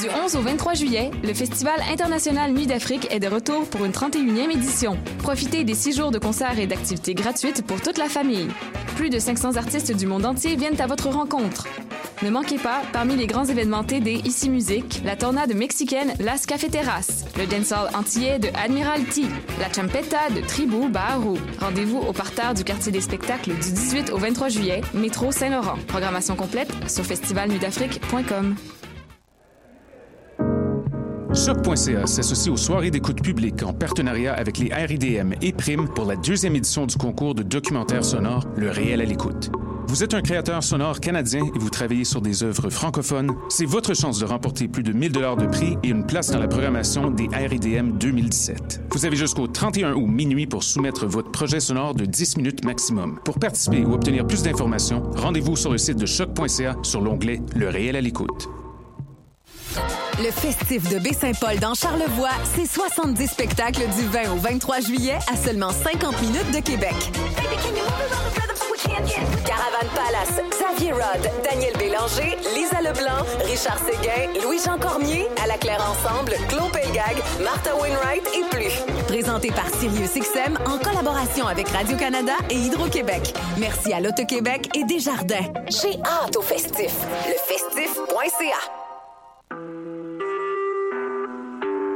Du 11 au 23 juillet, le Festival international Nuit d'Afrique est de retour pour une 31e édition. Profitez des six jours de concerts et d'activités gratuites pour toute la famille. Plus de 500 artistes du monde entier viennent à votre rencontre. Ne manquez pas, parmi les grands événements TD Ici Musique, la tornade mexicaine Las Cafeteras, le dancehall antillais de Admiralty, la champeta de Tribu Baharu. Rendez-vous au parterre du quartier des spectacles du 18 au 23 juillet, métro Saint-Laurent. Programmation complète sur festivalnuitdafrique.com. Choc.ca s'associe aux soirées d'écoute publique en partenariat avec les RIDM et Prime pour la deuxième édition du concours de documentaire sonore Le réel à l'écoute. Vous êtes un créateur sonore canadien et vous travaillez sur des œuvres francophones. C'est votre chance de remporter plus de 1000 dollars de prix et une place dans la programmation des RIDM 2017. Vous avez jusqu'au 31 août minuit pour soumettre votre projet sonore de 10 minutes maximum. Pour participer ou obtenir plus d'informations, rendez-vous sur le site de choc.ca sur l'onglet Le réel à l'écoute. Le festif de Baie-Saint-Paul dans Charlevoix, c'est 70 spectacles du 20 au 23 juillet à seulement 50 minutes de Québec. Caravane Palace, Xavier Rod, Daniel Bélanger, Lisa Leblanc, Richard Séguin, Louis-Jean Cormier, à la Claire Ensemble, Claude Pelgag, Martha Wainwright et plus. Présenté par SiriusXM en collaboration avec Radio-Canada et Hydro-Québec. Merci à l'Auto-Québec et Desjardins. J'ai hâte au festif. Lefestif.ca.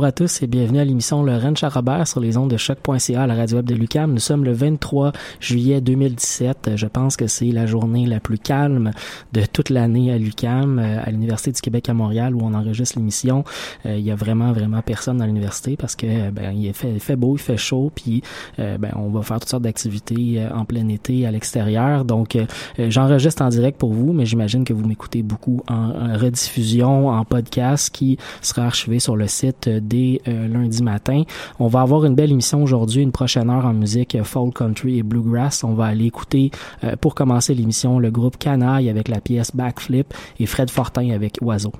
Bonjour à tous et bienvenue à l'émission Le Rennes Charrobert sur les ondes de choc.ca à la radio web de Lucam. Nous sommes le 23 juillet 2017. Je pense que c'est la journée la plus calme de toute l'année à Lucam, euh, à l'Université du Québec à Montréal où on enregistre l'émission. Euh, il y a vraiment, vraiment personne dans l'université parce que ben, il fait, beau, il fait chaud, puis euh, ben, on va faire toutes sortes d'activités en plein été à l'extérieur. Donc, j'enregistre en direct pour vous, mais j'imagine que vous m'écoutez beaucoup en rediffusion, en podcast qui sera archivé sur le site dès euh, lundi matin. On va avoir une belle émission aujourd'hui, une prochaine heure en musique euh, folk country et bluegrass. On va aller écouter euh, pour commencer l'émission le groupe Canaille avec la pièce Backflip et Fred Fortin avec Oiseau.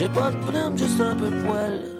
J'ai pas de plume, juste un peu de poil.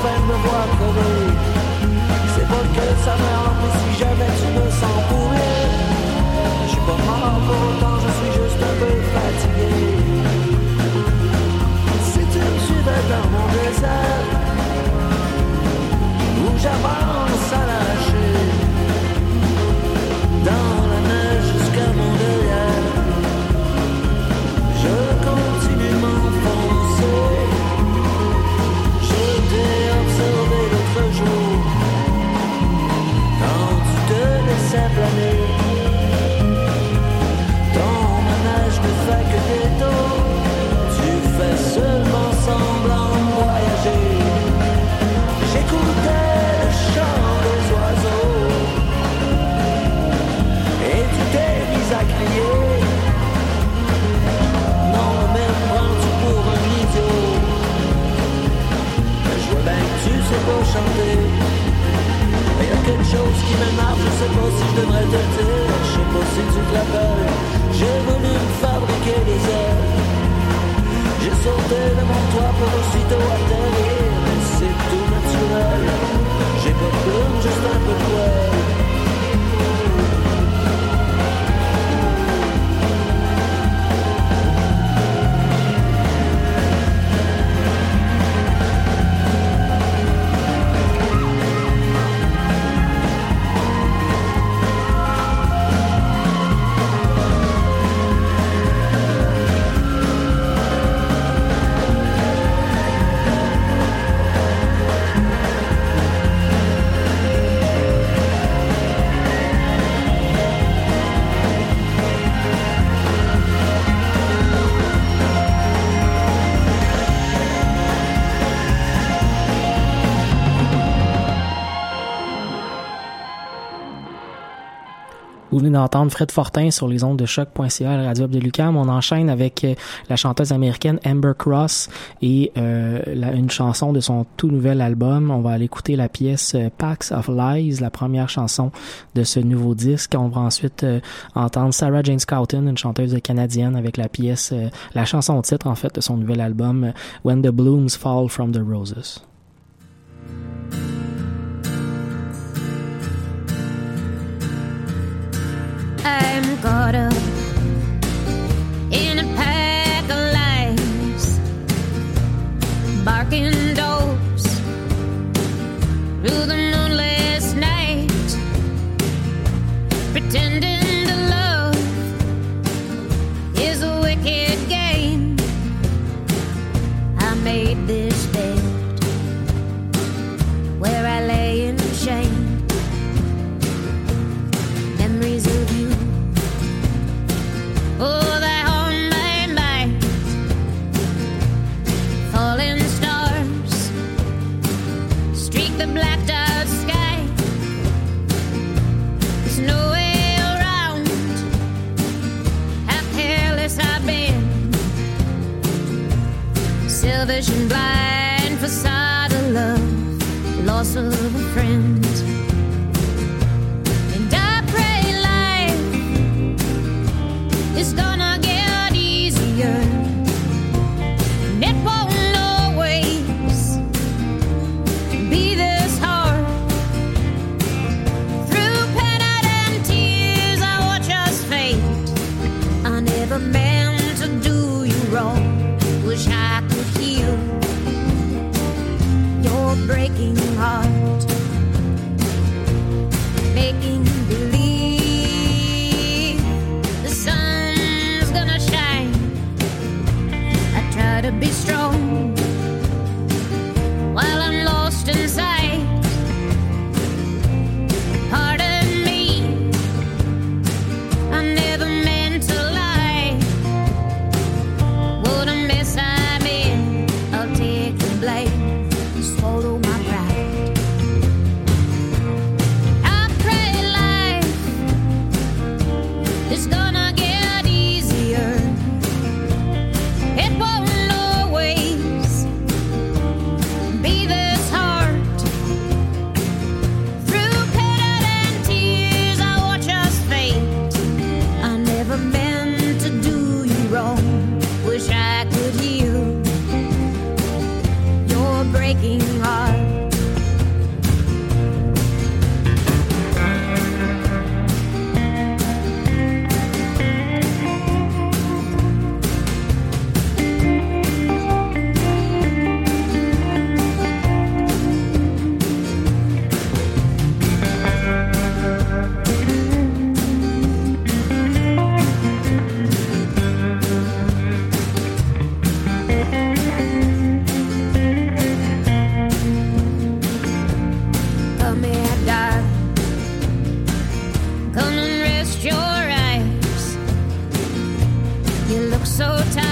Enfin me voir C'est que ça qui m'énerve, je sais pas si je devrais te dire, je sais pas si tu te. J'ai voulu me fabriquer des ailes. J'ai sauté de mon toit pour aussitôt atterrir, mais c'est tout naturel. J'ai pas de juste un peu de poil. Venez d'entendre Fred Fortin sur les ondes de choc.ca la radio de Lucam. On enchaîne avec euh, la chanteuse américaine Amber Cross et euh, une chanson de son tout nouvel album. On va aller écouter la pièce euh, Packs of Lies, la première chanson de ce nouveau disque. On va ensuite entendre Sarah Jane Scouten, une chanteuse canadienne, avec la pièce, euh, la chanson titre en fait de son nouvel album When the Blooms Fall from the Roses. I'm caught up in a pack of lies, barking dogs through the flashing blind so tired.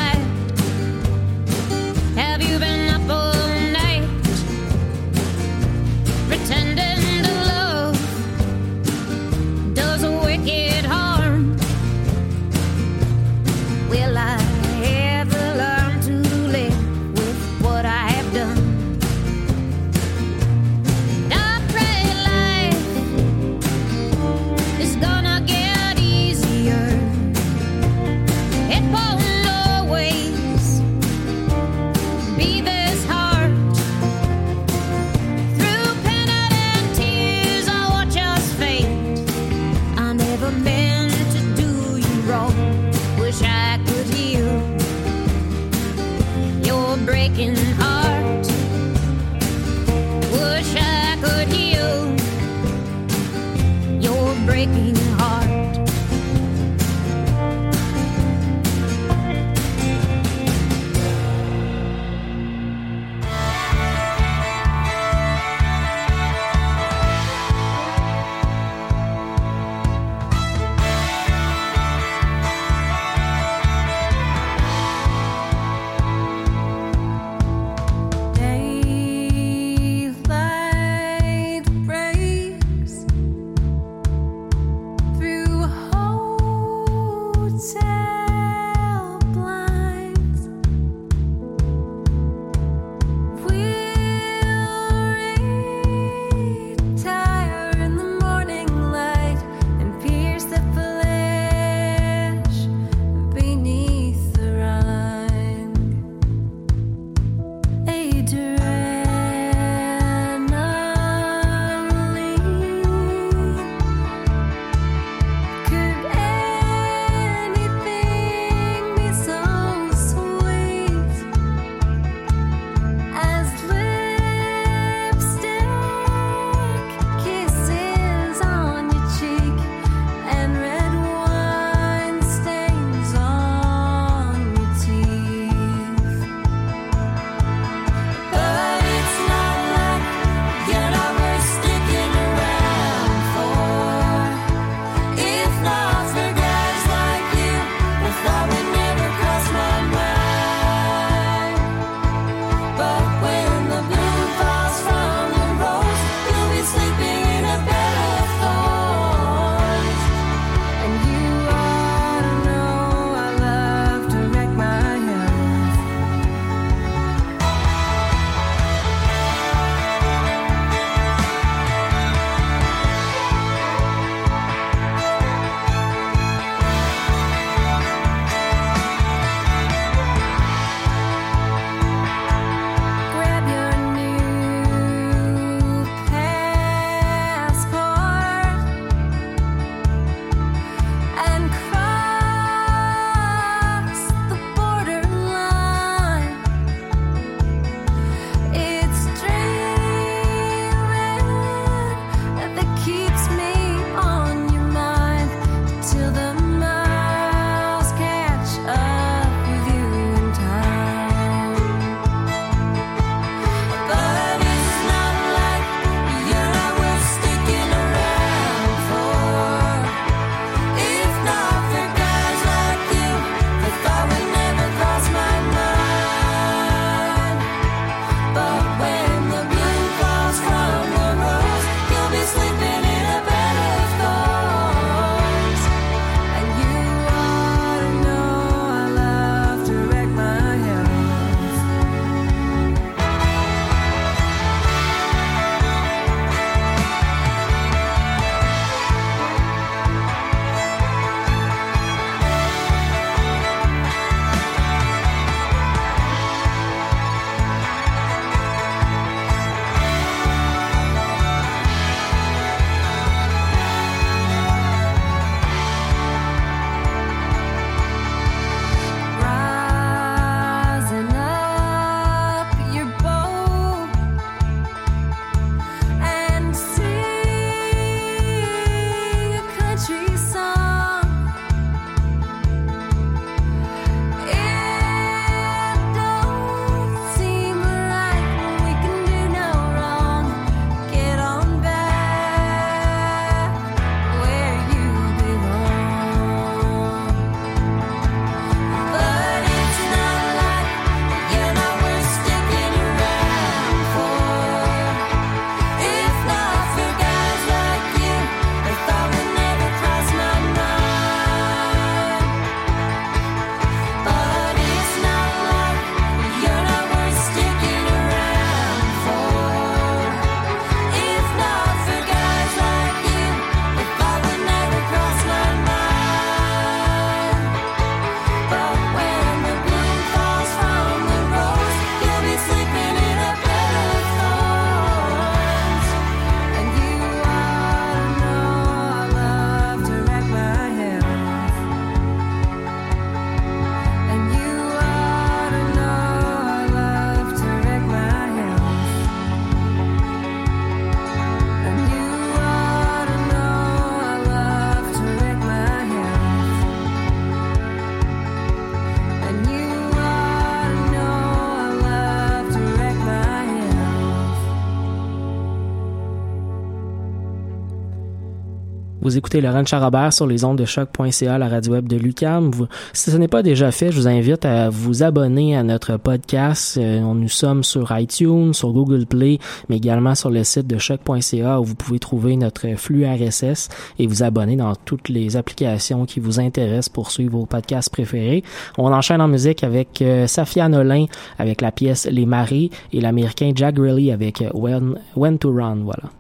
Vous écoutez Laurent Charabert sur les ondes de choc.ca, la radio web de Lucam. Si ce n'est pas déjà fait, je vous invite à vous abonner à notre podcast. Euh, nous sommes sur iTunes, sur Google Play, mais également sur le site de choc.ca où vous pouvez trouver notre flux RSS et vous abonner dans toutes les applications qui vous intéressent pour suivre vos podcasts préférés. On enchaîne en musique avec euh, Safia Nolin avec la pièce Les Maris et l'américain Jack Grilly avec euh, When, When to Run. Voilà.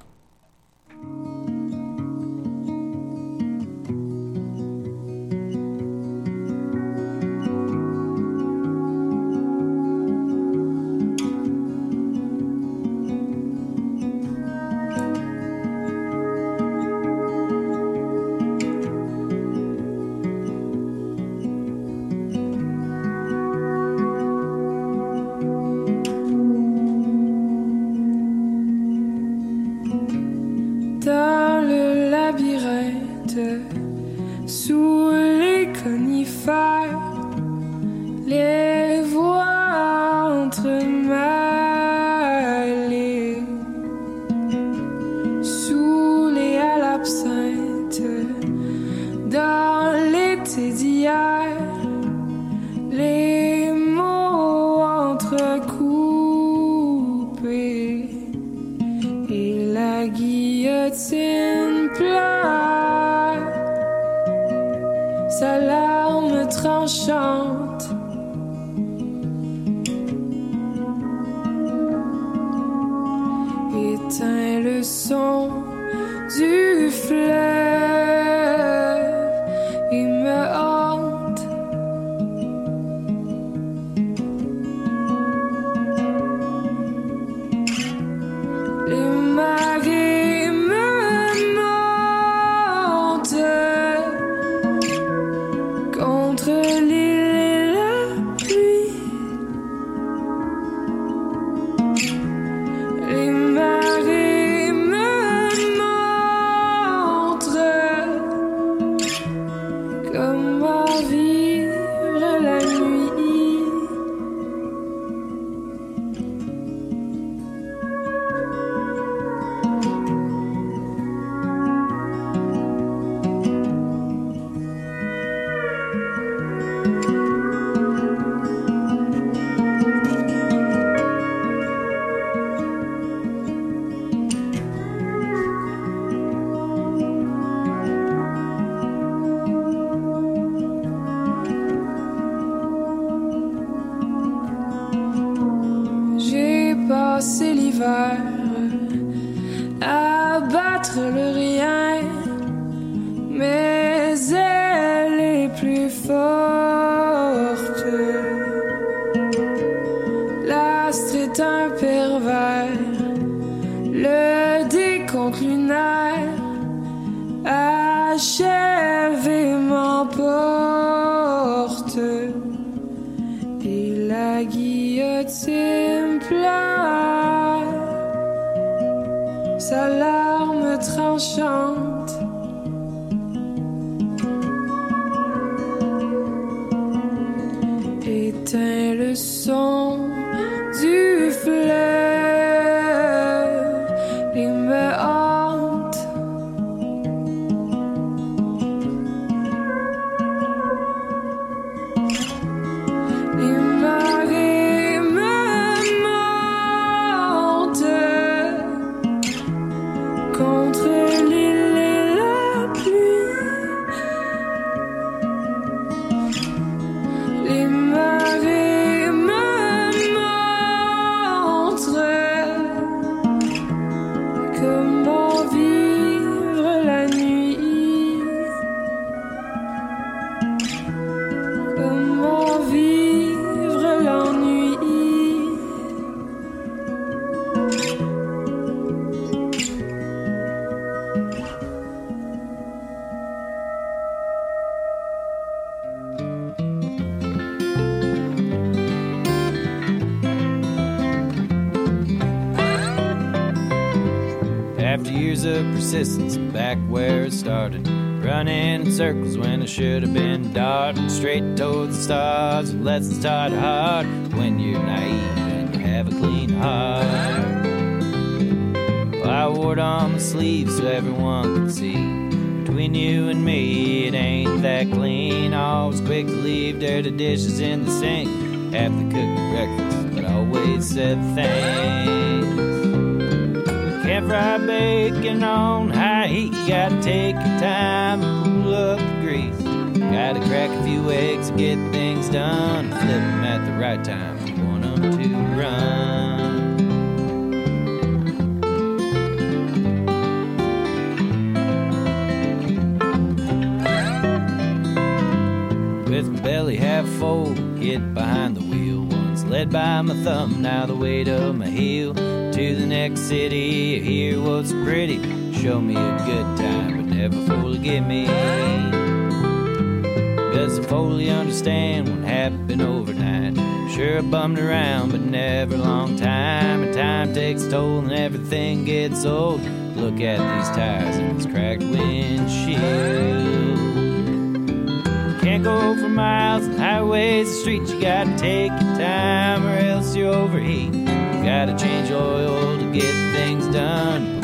Les mots entrecoupés et la guillotine pleure sa larme tranchante. Éteint le son décompte lunaire achève et m'emporte. Et la guillotine pleure sa larme tranchante. Lessons taught hard when you're naive and you have a clean heart. I wore it on my sleeve so everyone could see. between you and me, it ain't that clean. Always quick to leave dirty dishes in the sink. Have to cook your breakfast, but always said thanks. Can't fry bacon on high heat. You gotta take your time and cool up the grease. Gotta crack a few eggs to get things done. Flip 'em at the right time. You want 'em to run. With my belly half full, get behind the wheel. Once led by my thumb, now the weight of my heel. To the next city, hear what's pretty. Show me a good time, but never fully get me. Doesn't fully understand what happened overnight. Sure bummed around, but never long time. And time takes toll and everything gets old. Look at these tires and this cracked windshield. Can't go for miles and highways and streets. You gotta take your time or else you overheat. You gotta change oil to get things done.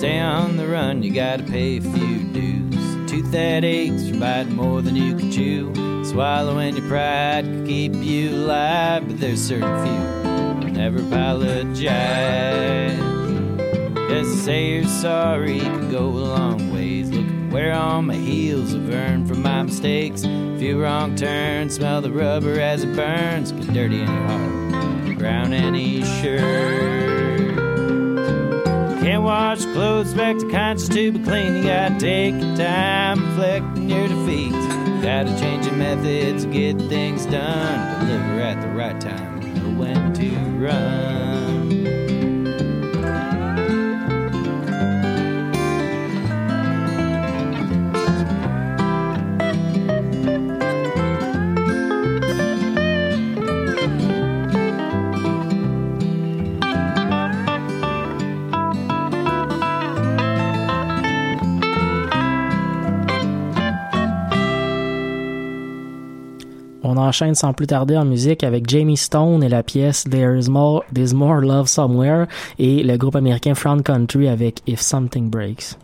Stay on the run, you gotta pay a few dues. Tooth that aches for biting more than you can chew. Swallowing your pride can keep you alive, but there's certain few never apologize. Just to say you're sorry can go a long ways. Look where all my heels have earned from my mistakes. Few wrong turns, smell the rubber as it burns. Get dirty in your heart, brown any shirt. Wash clothes back to conscious to be clean. You gotta take your time reflecting your defeats. Gotta change your methods, get things done. Deliver at the right time, know when to run. Enchaîne sans plus tarder en musique avec Jamie Stone et la pièce There's More, There's More Love Somewhere et le groupe américain Front Country avec If Something Breaks.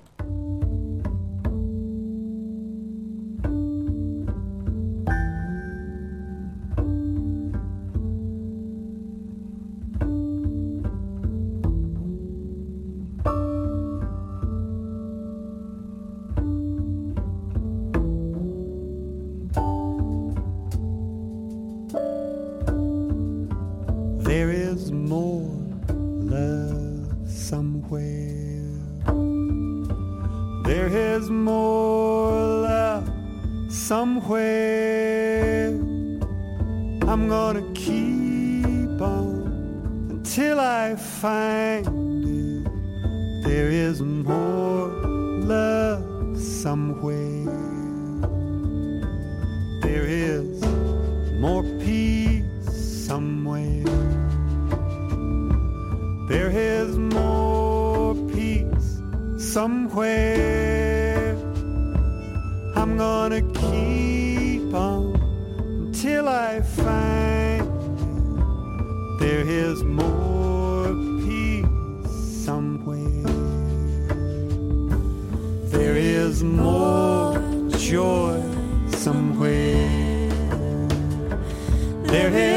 There is more peace somewhere. There is more joy somewhere. There is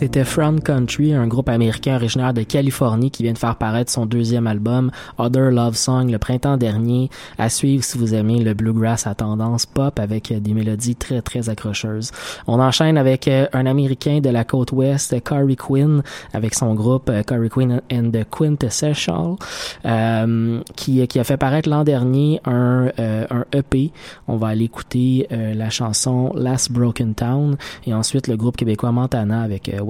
C'était Front Country, un groupe américain originaire de Californie qui vient de faire paraître son deuxième album, Other Love Song, le printemps dernier. À suivre si vous aimez le bluegrass à tendance pop avec des mélodies très très accrocheuses. On enchaîne avec euh, un américain de la côte ouest, Corey Quinn, avec son groupe euh, Corey Quinn and the Quintessential, euh, qui, qui a fait paraître l'an dernier un, euh, un EP. On va aller écouter euh, la chanson Last Broken Town et ensuite le groupe québécois Montana avec euh,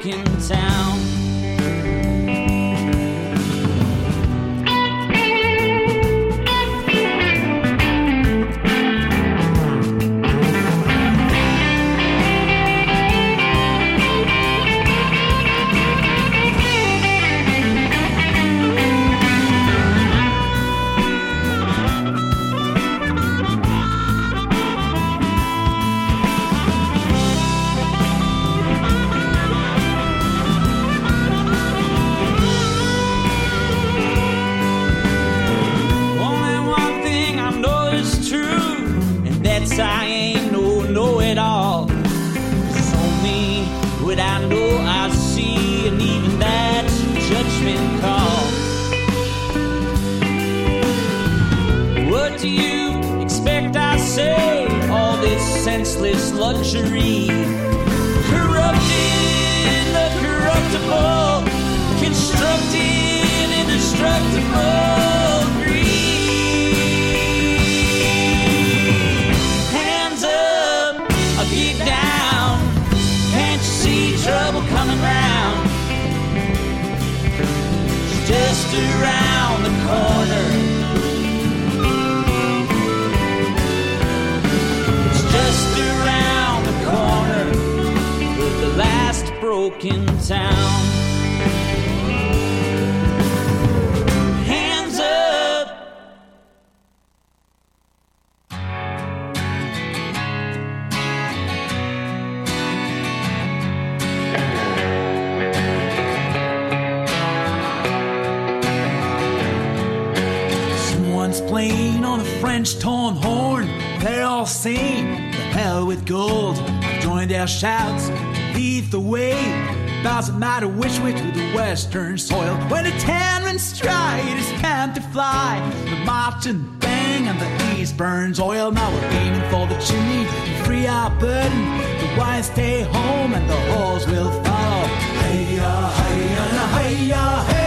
broken town. On a French torn horn. They're all saying, the hell with gold. Join their shouts, lead the way. Doesn't matter which way to the western soil. When the ten men stride, it's time to fly. The march and bang and the east burns oil. Now we're aiming for the chimney free our burden. The wine stay home and the halls will follow. Hey ya, hey ya,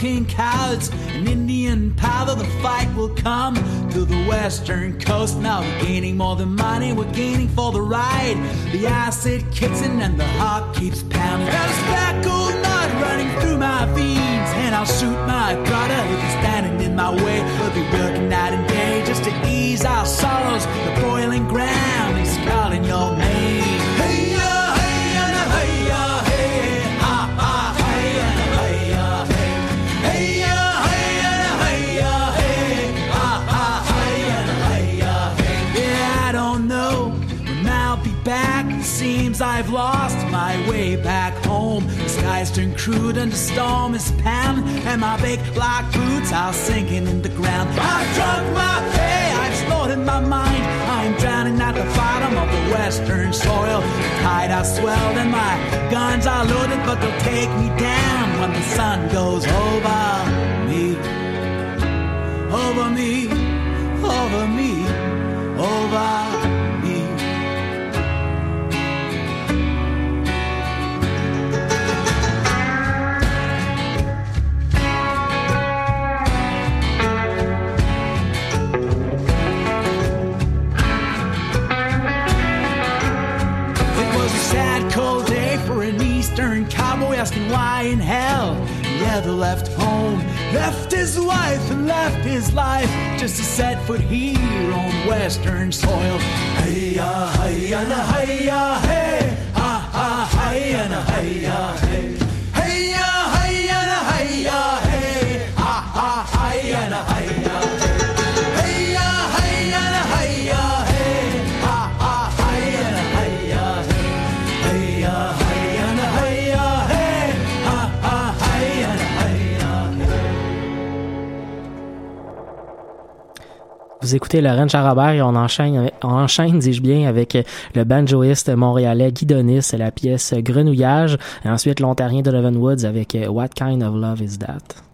cocaine cowards and Indian powder, the fight will come to the western coast. Now we're gaining more than money, we're gaining for the ride. The acid kicks in and the heart keeps pounding. There's black gold mud running through my veins, and I'll shoot my brother if he's standing in my way. We'll be working night and day just to ease our sorrows. The boiling ground is calling your name. Seems I've lost my way back home. The skies turn crude and the storm is pounding, and my big black boots are sinking in the ground. I've drunk my pay, I've slaughtered my mind. I'm drowning at the bottom of the western soil. The tide has swelled and my guns are loaded, but they'll take me down when the sun goes over me, over me, over me, over his wife and left his life just to set foot here on Western soil. Hey ya, hey ya, na, hey ya, hey, ha ha, hey ya, na, hey ya, hey. Hey Écoutez Laurent Charabert et on enchaîne, on enchaîne, dis-je bien, avec le banjoiste montréalais Guy Donis et la pièce Grenouillage, et ensuite l'ontarien Donovan Woods avec What Kind of Love Is That?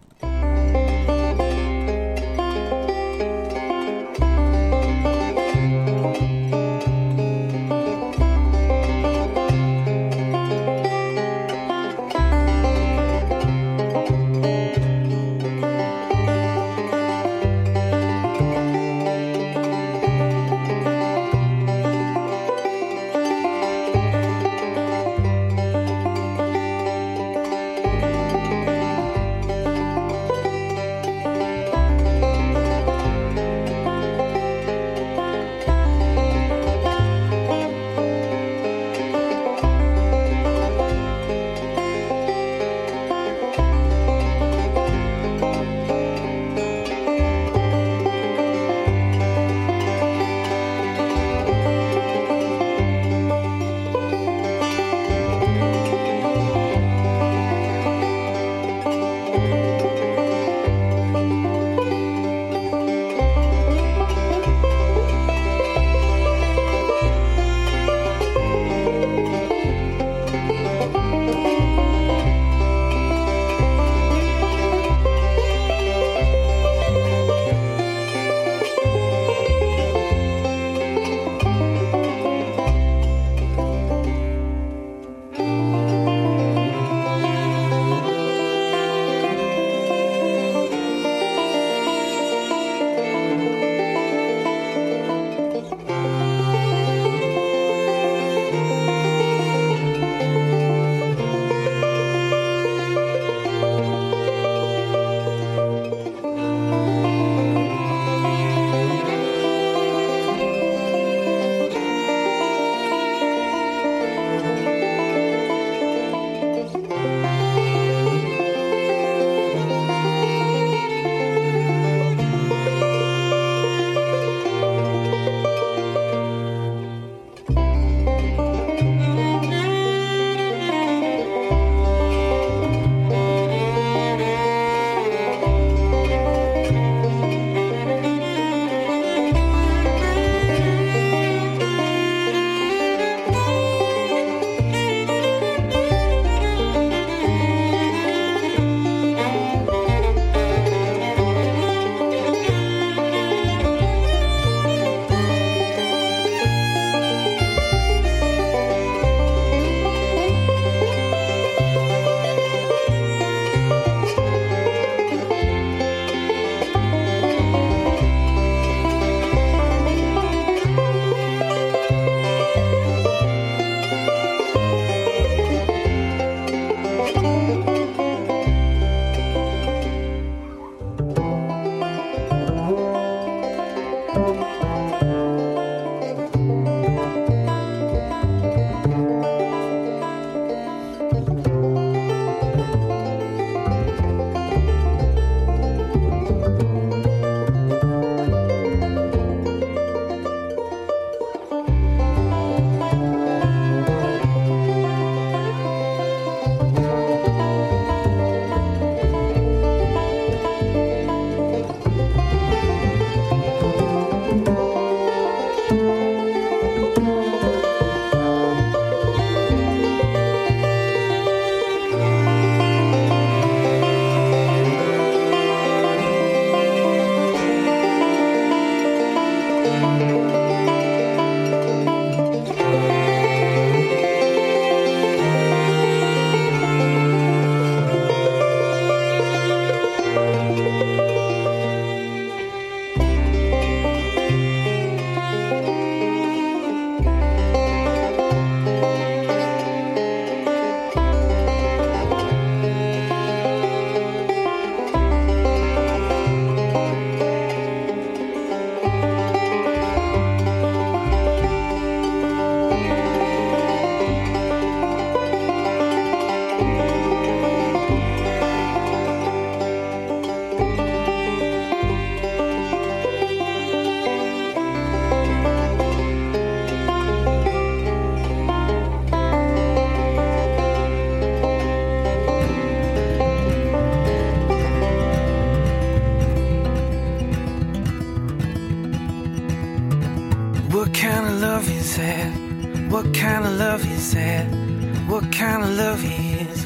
Love is?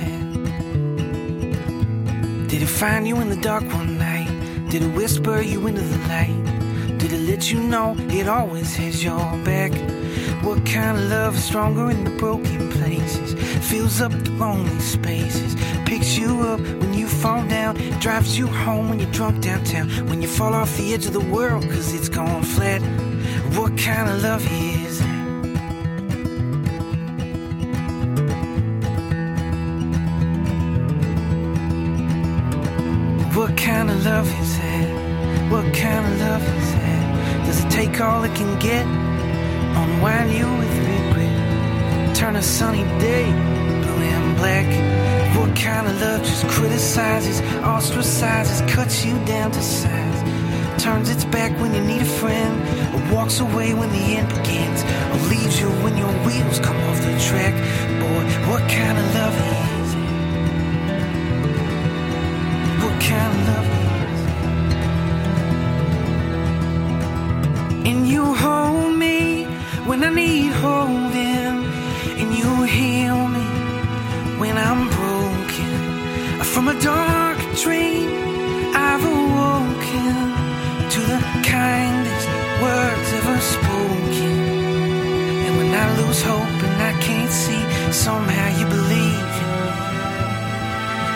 Did it find you in the dark one night? Did it whisper you into the light? Did it let you know it always has your back? What kind of love is stronger in the broken places? Fills up the lonely spaces. Picks you up when you fall down. Drives you home when you're drunk downtown. When you fall off the edge of the world cause it's gone flat. What kind of love is of love is that? What kind of love is that? Does it take all it can get? Unwind you with regret. Turn a sunny day blue and black. What kind of love just criticizes, ostracizes, cuts you down to size? Turns its back when you need a friend, or walks away when the end begins, or leaves you when your wheels come off the track. Boy, what kind of love is From a dark dream, I've awoken to the kindest words ever spoken. And when I lose hope and I can't see, somehow you believe in me.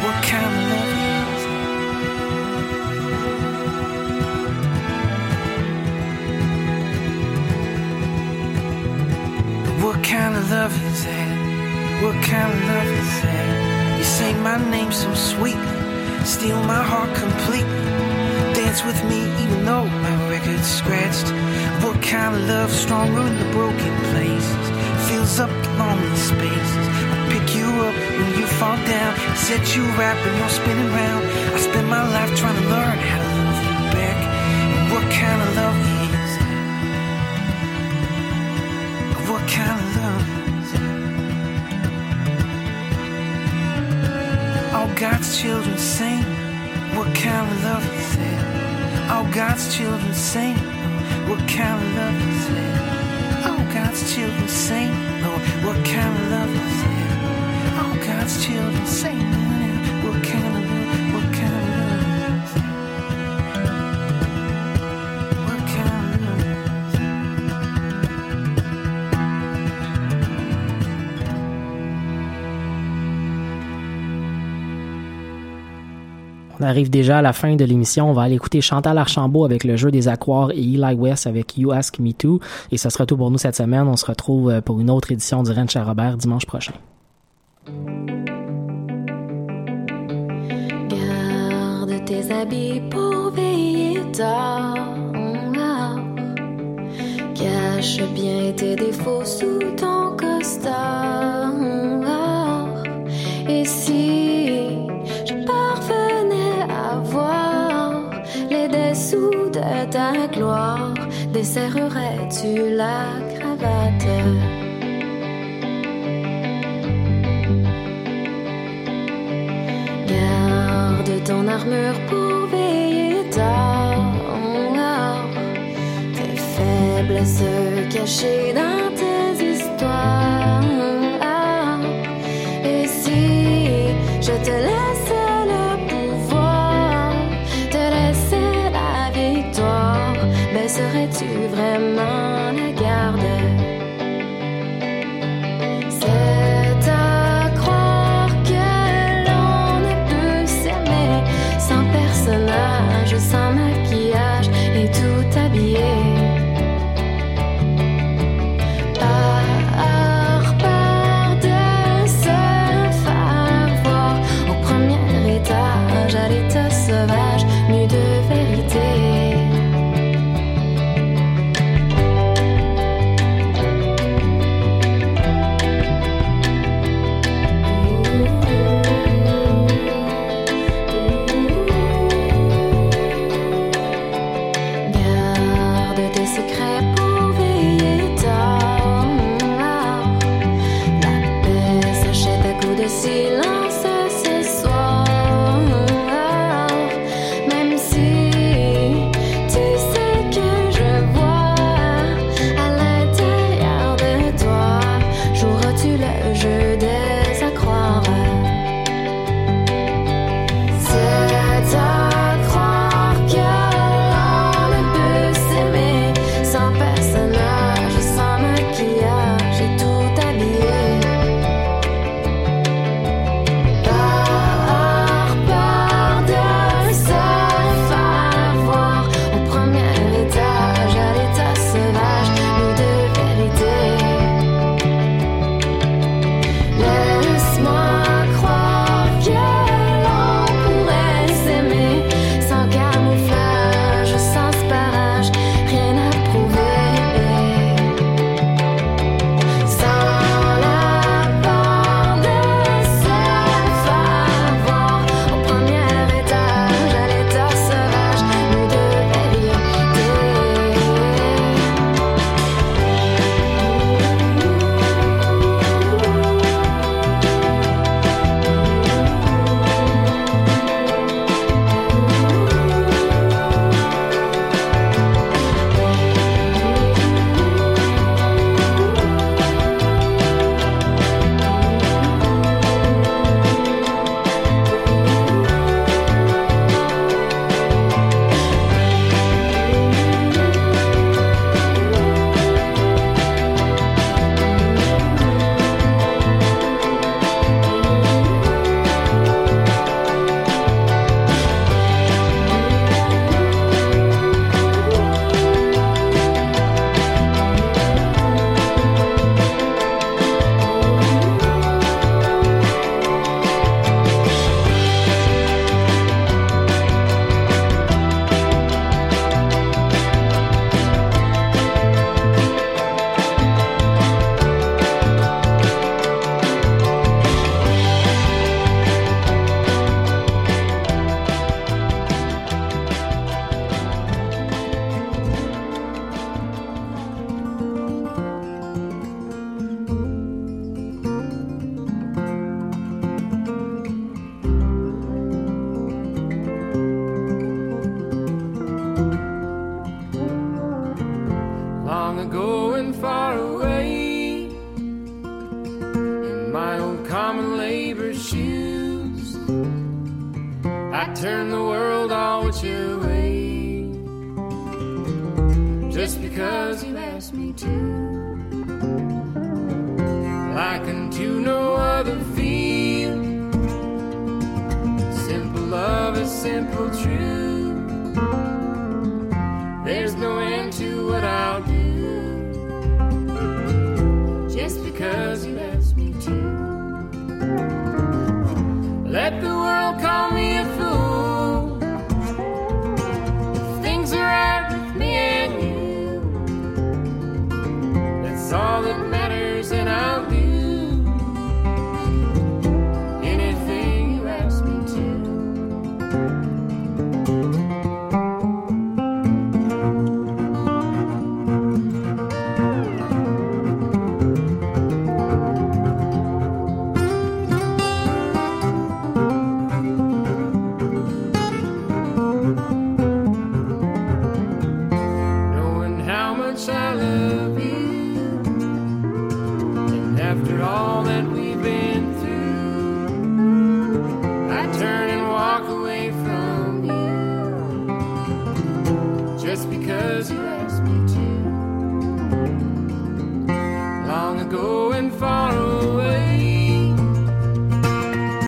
What kind of love is? What kind of love is that? What kind of love is that? Say my name so sweetly, steal my heart completely. Dance with me even though my record's scratched. What kind of love stronger in the broken places? Fills up the lonely spaces. I pick you up when you fall down, set you right when you're spinning round. I spend my life trying to learn how to All God's children sing. What kind of love is that? All God's children sing. What kind of love is that? All God's children sing. Lord, what kind of love is that? All God's children sing. On arrive déjà à la fin de l'émission. On va aller écouter Chantal Archambault avec le jeu des aquars et Eli West avec You Ask Me Too. Et ça sera tout pour nous cette semaine. On se retrouve euh, pour une autre édition du Ranch à Robert dimanche prochain. Garde tes habits pour veiller tard. Cache bien tes défauts sous ton costard. Et si je parvenais ta gloire, desserrerais-tu la cravate? Garde ton armure pour veiller tard. Tes faiblesses cachées dans tes